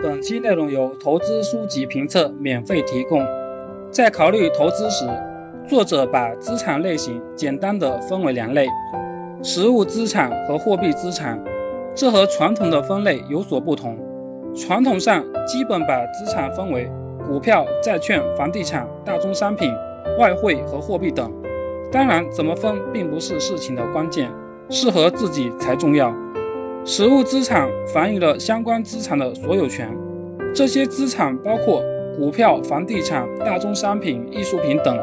本期内容由投资书籍评测免费提供。在考虑投资时，作者把资产类型简单的分为两类：实物资产和货币资产。这和传统的分类有所不同。传统上基本把资产分为股票、债券、房地产、大宗商品、外汇和货币等。当然，怎么分并不是事情的关键，适合自己才重要。实物资产反映了相关资产的所有权，这些资产包括股票、房地产、大宗商品、艺术品等。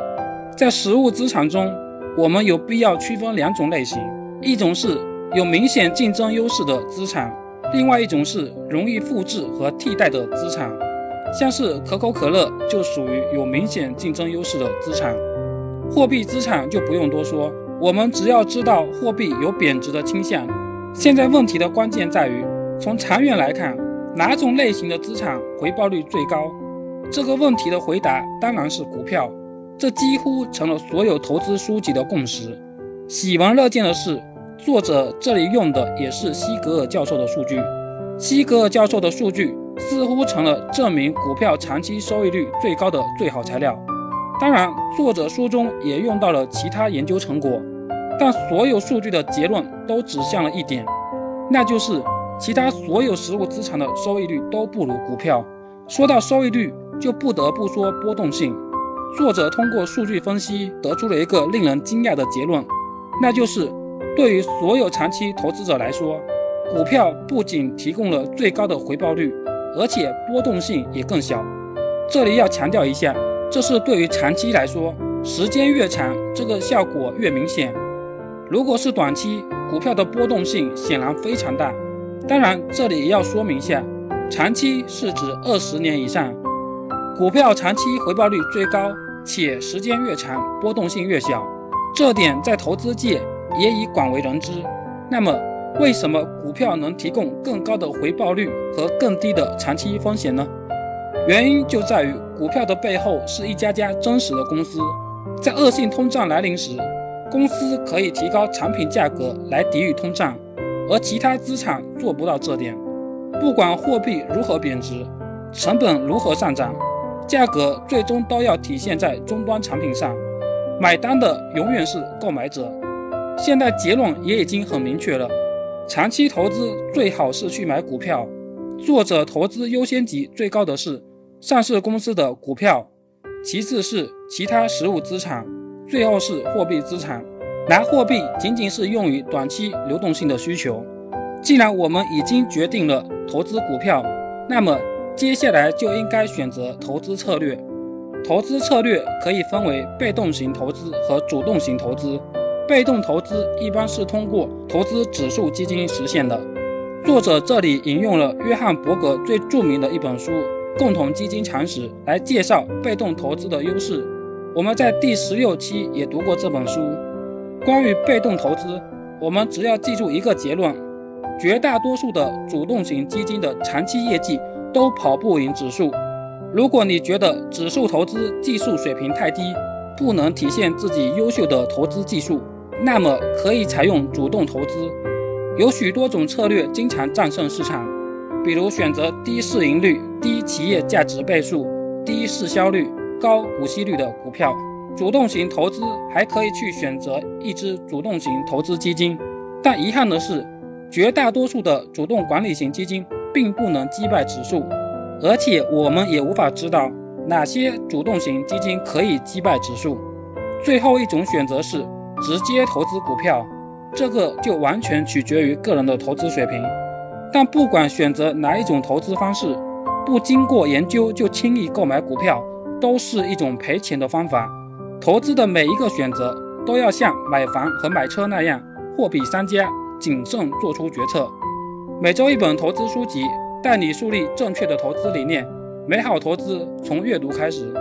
在实物资产中，我们有必要区分两种类型：一种是有明显竞争优势的资产，另外一种是容易复制和替代的资产。像是可口可乐就属于有明显竞争优势的资产。货币资产就不用多说，我们只要知道货币有贬值的倾向。现在问题的关键在于，从长远来看，哪种类型的资产回报率最高？这个问题的回答当然是股票，这几乎成了所有投资书籍的共识。喜闻乐见的是，作者这里用的也是西格尔教授的数据。西格尔教授的数据似乎成了证明股票长期收益率最高的最好材料。当然，作者书中也用到了其他研究成果。但所有数据的结论都指向了一点，那就是其他所有实物资产的收益率都不如股票。说到收益率，就不得不说波动性。作者通过数据分析得出了一个令人惊讶的结论，那就是对于所有长期投资者来说，股票不仅提供了最高的回报率，而且波动性也更小。这里要强调一下，这是对于长期来说，时间越长，这个效果越明显。如果是短期股票的波动性显然非常大，当然这里也要说明一下，长期是指二十年以上，股票长期回报率最高，且时间越长波动性越小，这点在投资界也已广为人知。那么，为什么股票能提供更高的回报率和更低的长期风险呢？原因就在于股票的背后是一家家真实的公司，在恶性通胀来临时。公司可以提高产品价格来抵御通胀，而其他资产做不到这点。不管货币如何贬值，成本如何上涨，价格最终都要体现在终端产品上，买单的永远是购买者。现在结论也已经很明确了：长期投资最好是去买股票。作者投资优先级最高的是上市公司的股票，其次是其他实物资产。最后是货币资产，拿货币仅仅是用于短期流动性的需求。既然我们已经决定了投资股票，那么接下来就应该选择投资策略。投资策略可以分为被动型投资和主动型投资。被动投资一般是通过投资指数基金实现的。作者这里引用了约翰伯格最著名的一本书《共同基金常识》来介绍被动投资的优势。我们在第十六期也读过这本书，关于被动投资，我们只要记住一个结论：绝大多数的主动型基金的长期业绩都跑不赢指数。如果你觉得指数投资技术水平太低，不能体现自己优秀的投资技术，那么可以采用主动投资。有许多种策略经常战胜市场，比如选择低市盈率、低企业价值倍数、低市销率。高股息率的股票，主动型投资还可以去选择一支主动型投资基金，但遗憾的是，绝大多数的主动管理型基金并不能击败指数，而且我们也无法知道哪些主动型基金可以击败指数。最后一种选择是直接投资股票，这个就完全取决于个人的投资水平。但不管选择哪一种投资方式，不经过研究就轻易购买股票。都是一种赔钱的方法。投资的每一个选择都要像买房和买车那样货比三家，谨慎做出决策。每周一本投资书籍，带你树立正确的投资理念。美好投资从阅读开始。